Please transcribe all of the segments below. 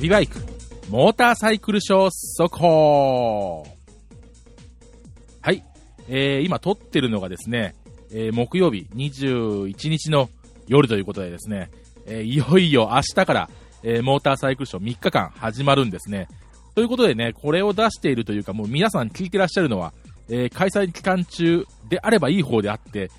旅バイク、モーターサイクルショー速報はい、えー、今撮ってるのがですね、えー、木曜日21日の夜ということでですね、えー、いよいよ明日から、えー、モーターサイクルショー3日間始まるんですね。ということでね、これを出しているというか、もう皆さん聞いてらっしゃるのは、えー、開催期間中であればいい方であって、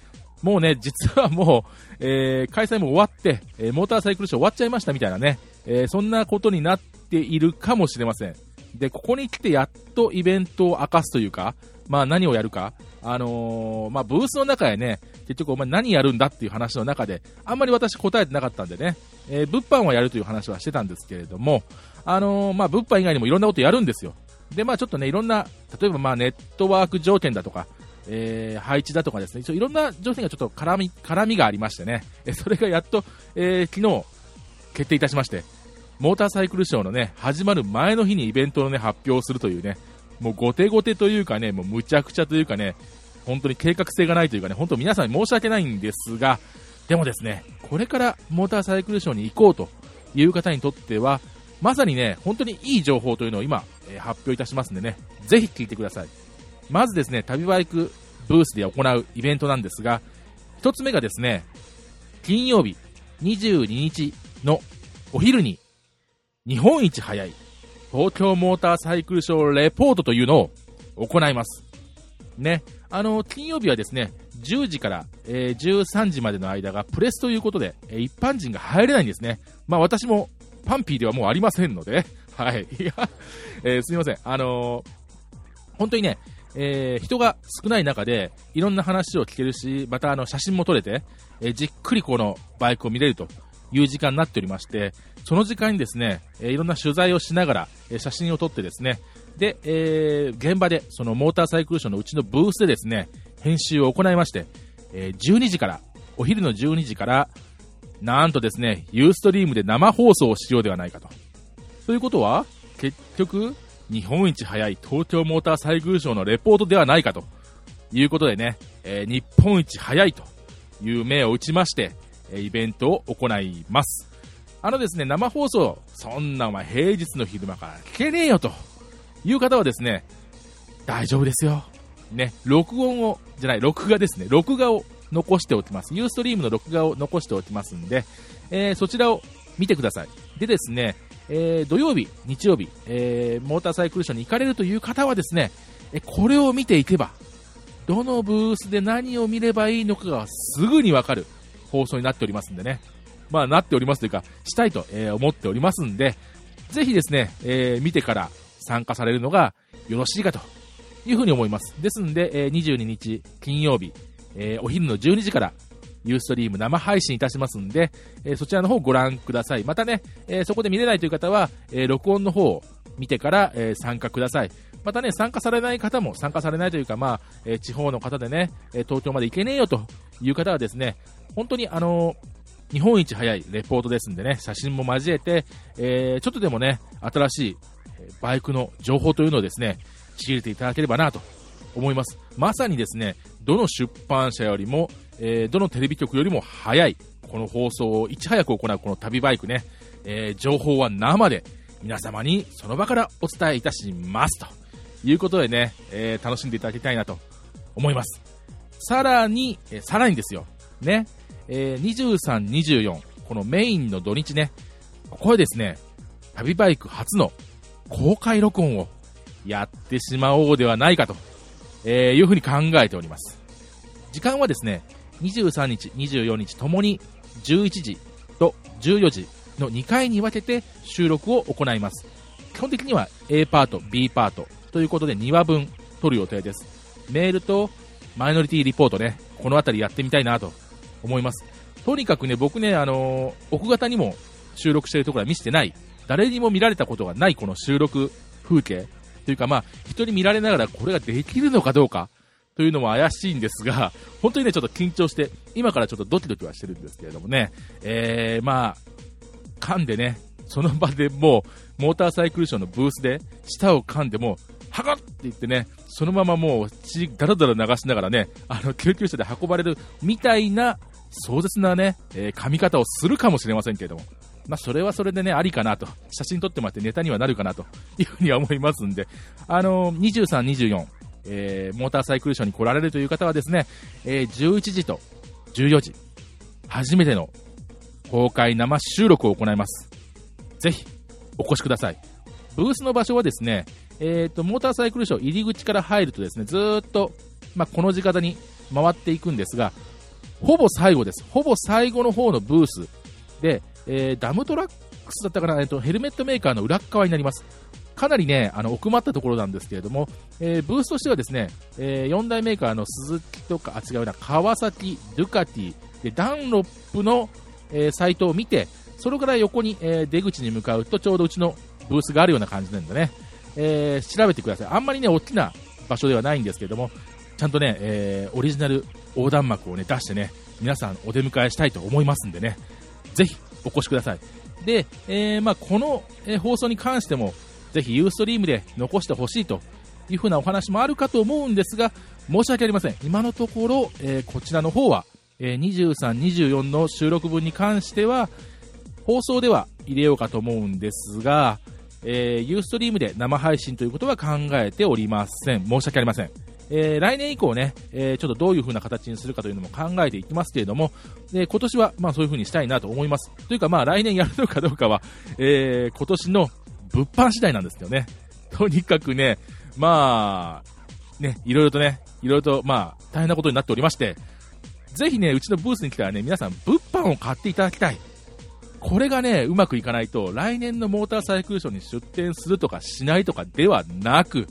もうね、実はもう、えー、開催も終わって、えー、モーターサイクルショー終わっちゃいましたみたいなね、えー、そんなことになっているかもしれません。で、ここに来てやっとイベントを明かすというか、まあ何をやるか、あのー、まあブースの中でね、結局お前何やるんだっていう話の中で、あんまり私答えてなかったんでね、えー、物販はやるという話はしてたんですけれども、あのー、まあ物販以外にもいろんなことやるんですよ。で、まあちょっとね、いろんな、例えばまあネットワーク条件だとか、えー、配置だとかですね、いろんな条件がちょっと絡み、絡みがありましてね、えそれがやっと、えー、昨日、決定いたしまして、モーターサイクルショーのね、始まる前の日にイベントのね、発表するというね、もう後手後手というかね、もうむちゃくちゃというかね、本当に計画性がないというかね、本当皆さんに申し訳ないんですが、でもですね、これからモーターサイクルショーに行こうという方にとっては、まさにね、本当にいい情報というのを今、えー、発表いたしますんでね、ぜひ聞いてください。まずですね、旅バイクブースで行うイベントなんですが、1つ目がですね、金曜日22日のお昼に日本一早い東京モーターサイクルショーレポートというのを行います。ね、あの、金曜日はですね、10時から、えー、13時までの間がプレスということで、えー、一般人が入れないんですね。まあ私もパンピーではもうありませんので、はい。いや、えー、すみません。あの本当にね、えー、人が少ない中で、いろんな話を聞けるし、またあの写真も撮れて、え、じっくりこのバイクを見れるという時間になっておりまして、その時間にですね、え、いろんな取材をしながら、え写真を撮ってですね、で、え現場で、そのモーターサイクルショーのうちのブースでですね、編集を行いまして、え12時から、お昼の12時から、なんとですね、ユーストリームで生放送をしようではないかと。ということは、結局、日本一早い東京モーターサイクルショーのレポートではないかということでね、えー、日本一早いという目を打ちまして、イベントを行います。あのですね、生放送、そんなお前平日の昼間から聞けねえよという方はですね、大丈夫ですよ。ね、録音を、じゃない、録画ですね、録画を残しておきます。ユーストリームの録画を残しておきますんで、えー、そちらを見てください。でですね、えー、土曜日、日曜日、えー、モーターサイクルショーに行かれるという方はですね、えこれを見ていけば、どのブースで何を見ればいいのかがすぐにわかる放送になっておりますんでね。まあ、なっておりますというか、したいと、えー、思っておりますんで、ぜひですね、えー、見てから参加されるのがよろしいかというふうに思います。ですんで、えー、22日金曜日、えー、お昼の12時からユーストリーム生配信いたしますんで、えー、そちらの方をご覧ください。またね、えー、そこで見れないという方は、えー、録音の方を見てから、え参加ください。またね、参加されない方も、参加されないというか、まあ、え地方の方でね、え東京まで行けねえよという方はですね、本当にあの日本一早いレポートですんでね、写真も交えて、えちょっとでもね、新しいバイクの情報というのをですね、仕入れていただければなと思います。まさにですね、どの出版社よりも、えー、どのテレビ局よりも早い、この放送をいち早く行うこの旅バイクね、えー、情報は生で皆様にその場からお伝えいたしますということでね、えー、楽しんでいただきたいなと思います。さらに、えー、さらにですよ、ね、えー、23、24、このメインの土日ね、これですね、旅バイク初の公開録音をやってしまおうではないかと、えー、いうふうに考えております。時間はですね、23日、24日ともに11時と14時の2回に分けて収録を行います。基本的には A パート、B パートということで2話分撮る予定です。メールとマイノリティリポートね、この辺りやってみたいなと思います。とにかくね、僕ね、あのー、奥型にも収録してるところは見せてない、誰にも見られたことがないこの収録風景というかまあ、人に見られながらこれができるのかどうかというのも怪しいんですが、本当にね、ちょっと緊張して、今からちょっとドキドキはしてるんですけれどもね、えー、まあ、噛んでね、その場でもう、モーターサイクルショーのブースで、舌を噛んでも、はがって言ってね、そのままもう血だらだら流しながらね、あの救急車で運ばれるみたいな壮絶なね、えー、噛み方をするかもしれませんけれども、まあ、それはそれでね、ありかなと。写真撮ってもらってネタにはなるかなというふうには思いますんで、あのー、23、24、えー、モーターサイクルショーに来られるという方はですね、えー、11時と14時、初めての公開生収録を行います。ぜひ、お越しください。ブースの場所はですね、えーと、モーターサイクルショー入り口から入るとですね、ずっと、まあ、コの字型に回っていくんですが、ほぼ最後です。ほぼ最後の方のブースで、えー、ダムトラックスだったかな、えーと、ヘルメットメーカーの裏側になります。かなりね、あの奥まったところなんですけれども、えー、ブースとしてはですね、えー、4大メーカーのスズキとか、あ、違うな、川崎、ドゥカティ、でダンロップの、えー、サイトを見て、それから横に、え出口に向かうとちょうどうちのブースがあるような感じなんでね、えー、調べてください。あんまりね、大きな場所ではないんですけども、ちゃんとね、えー、オリジナル横断幕をね、出してね、皆さんお出迎えしたいと思いますんでね、ぜひお越しください。で、えー、まあ、この、え放送に関しても、ぜひユーストリームで残してほしいというふうなお話もあるかと思うんですが、申し訳ありません。今のところ、え、こちらの方は、え、23、24の収録分に関しては、放送では入れようかと思うんですが、えー、ユーストリームで生配信ということは考えておりません。申し訳ありません。えー、来年以降ね、えー、ちょっとどういう風な形にするかというのも考えていきますけれども、で今年はまあそういう風にしたいなと思います。というかまあ来年やるのかどうかは、えー、今年の物販次第なんですよね。とにかくね、まあ、ね、いろいろとね、いろいろとまあ大変なことになっておりまして、ぜひね、うちのブースに来たらね、皆さん物販を買っていただきたい。これがね、うまくいかないと、来年のモーターサイクルショーに出展するとかしないとかではなく、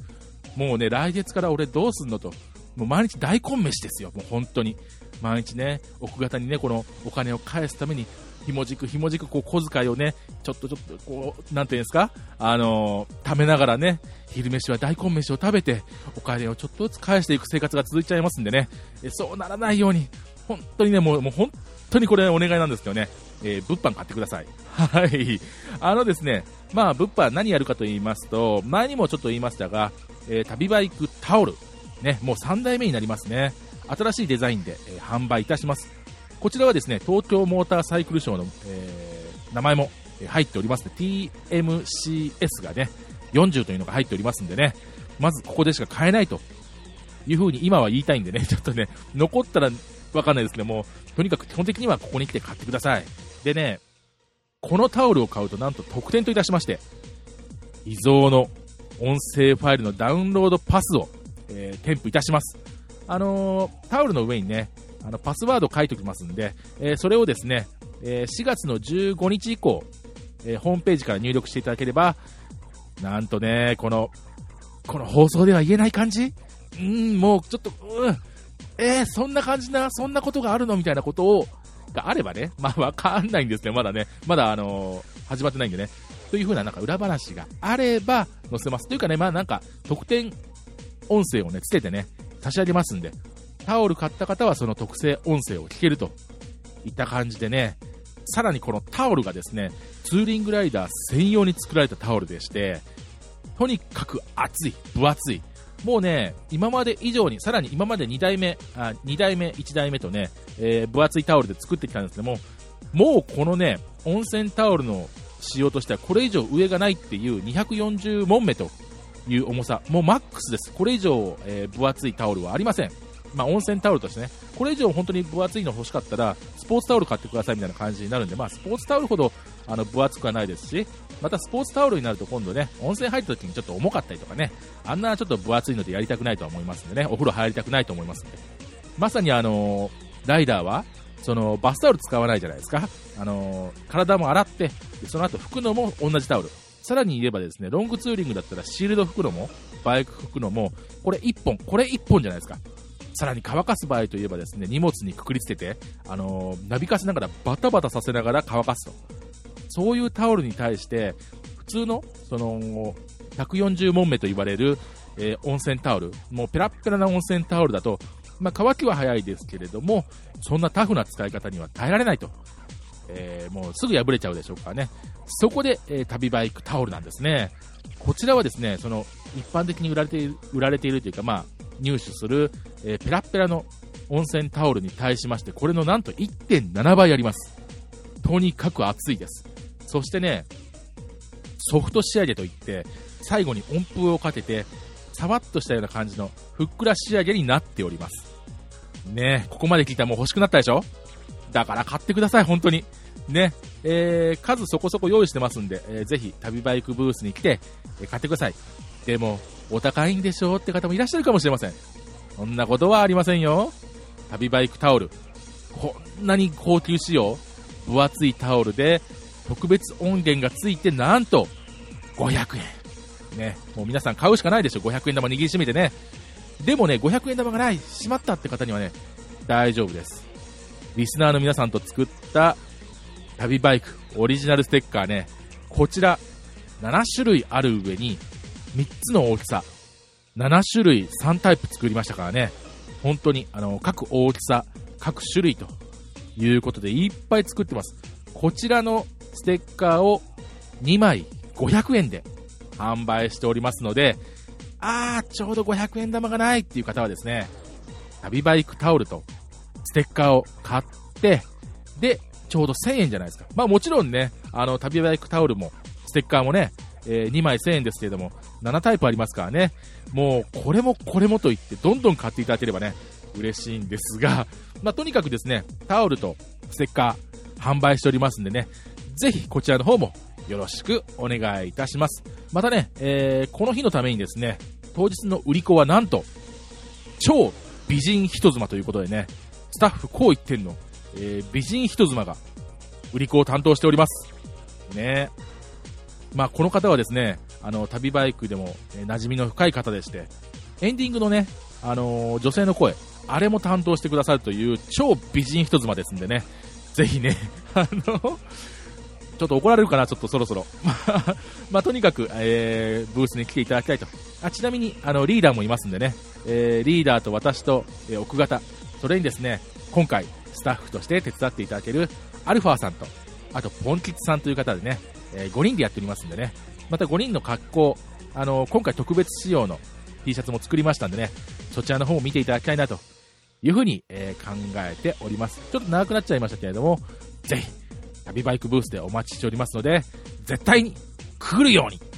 もうね、来月から俺どうすんのと、もう毎日大根飯ですよ、もう本当に。毎日ね、奥方にね、このお金を返すために、ひもじくひもじくこう小遣いをね、ちょっとちょっとこう、なんていうんですか、あのー、貯めながらね、昼飯は大根飯を食べて、お金をちょっとずつ返していく生活が続いちゃいますんでね、そうならないように、本当にね、もう、もう本当にこれお願いなんですけどね、えー、物販買ってください。はい。あのですね、まあ、物販何やるかと言いますと、前にもちょっと言いましたが、えー、旅バイクタオル、ね、もう3代目になりますね。新しいデザインで、えー、販売いたします。こちらはですね、東京モーターサイクルショーの、えー、名前も入っておりますね。TMCS がね、40というのが入っておりますんでね、まずここでしか買えないという風に今は言いたいんでね、ちょっとね、残ったらわかんないですけども、とにかく基本的にはここに来て買ってください。でね、このタオルを買うとなんと特典といたしまして、遺贈の音声ファイルのダウンロードパスを、えー、添付いたします。あのー、タオルの上にね、あのパスワード書いておきますんで、えー、それをですね、え4月の15日以降、えホームページから入力していただければ、なんとね、この、この放送では言えない感じ？うん、もうちょっと、うん、えー、そんな感じな、そんなことがあるの？みたいなことを、があればね、まあわかんないんですね、まだね、まだあのー、始まってないんでね、という風ななんか裏話があれば載せます。というかね、まあなんか特典音声をね、つけてね、差し上げますんで、タオル買った方はその特製音声を聞けるといった感じでね、さらにこのタオルがですね、ツーリングライダー専用に作られたタオルでして、とにかく厚い、分厚い、もうね、今まで以上に、さらに今まで2代目、あ2代目、1代目とね、えー、分厚いタオルで作ってきたんですけども、もうこのね、温泉タオルの仕様としてはこれ以上上がないっていう240モンメという重さ、もうマックスです。これ以上、えー、分厚いタオルはありません。まあ、温泉タオルとしてね、これ以上本当に分厚いの欲しかったら、スポーツタオル買ってくださいみたいな感じになるんで、まあ、スポーツタオルほどあの分厚くはないですし、またスポーツタオルになると今度ね、温泉入った時にちょっと重かったりとかね、あんなちょっと分厚いのでやりたくないとは思いますんでね、お風呂入りたくないと思いますんで。まさにあのー、ライダーは、そのバスタオル使わないじゃないですか。あのー、体も洗って、その後拭くのも同じタオル。さらに言えばですね、ロングツーリングだったらシールド拭くのも、バイク拭くのも、これ1本、これ1本じゃないですか。さらに乾かす場合といえばですね、荷物にくくりつけて、あのー、なびかせながらバタバタさせながら乾かすと。そういうタオルに対して、普通の、その、140問目と言われる、えー、温泉タオル、もうペラッペラな温泉タオルだと、まあ、乾きは早いですけれども、そんなタフな使い方には耐えられないと。えー、もうすぐ破れちゃうでしょうからね。そこで、えー、旅バイクタオルなんですね。こちらはですね、その一般的に売られている売られているというか、まあ、入手する、えー、ペラッペラの温泉タオルに対しまして、これのなんと1.7倍あります。とにかく暑いです。そしてね、ソフト仕上げといって、最後に温風をかけて、さわっとしたような感じのふっくら仕上げになっております。ねここまで聞いたらもう欲しくなったでしょ？だから買ってください、本当に。ね、えー、数そこそこ用意してますんで、えー、ぜひ旅バイクブースに来て、えー、買ってください。でも、お高いんでしょ？うって方もいらっしゃるかもしれません。そんなことはありませんよ。旅バイクタオル。こんなに高級仕様、分厚いタオルで、特別音源がついて、なんと、500円。ね、もう皆さん買うしかないでしょ、500円玉握りしめてね。でもね、500円玉がない、しまったって方にはね、大丈夫です。リスナーの皆さんと作った旅バイクオリジナルステッカーね、こちら7種類ある上に3つの大きさ、7種類3タイプ作りましたからね、本当にあの各大きさ、各種類ということでいっぱい作ってます。こちらのステッカーを2枚500円で販売しておりますので、あー、ちょうど500円玉がないっていう方はですね、旅バイクタオルとステッカーを買って、で、ちょうど1000円じゃないですか。まあもちろんね、あの、旅バイクタオルも、ステッカーもね、えー、2枚1000円ですけれども、7タイプありますからね、もうこれもこれもと言って、どんどん買っていただければね、嬉しいんですが、まあ、とにかくですね、タオルとステッカー販売しておりますんでね、ぜひこちらの方もよろしくお願いいたします。またね、えー、この日のためにですね、当日の売り子はなんと、超美人人妻ということでね、スタッフこう言ってんの、えー、美人人妻が売り子を担当しております。ねまあ、この方はですね、あの、旅バイクでも、えー、馴染みの深い方でして、エンディングのね、あのー、女性の声、あれも担当してくださるという超美人人妻ですんでね、ぜひね、あの、ちょっと怒られるかな、ちょっとそろそろ。まあ、とにかく、えー、ブースに来ていただきたいと。あちなみに、あの、リーダーもいますんでね、えー、リーダーと私と、えー、奥方、それにですね、今回、スタッフとして手伝っていただけるアルファさんと、あと、ポンキッツさんという方でね、えー、5人でやっておりますんでね、また5人の格好、あの今回特別仕様の T シャツも作りましたんでね、そちらの方も見ていただきたいなというふうに、え、考えております。ちょっと長くなっちゃいましたけれども、ぜひ、旅バイクブースでお待ちしておりますので、絶対に来るように。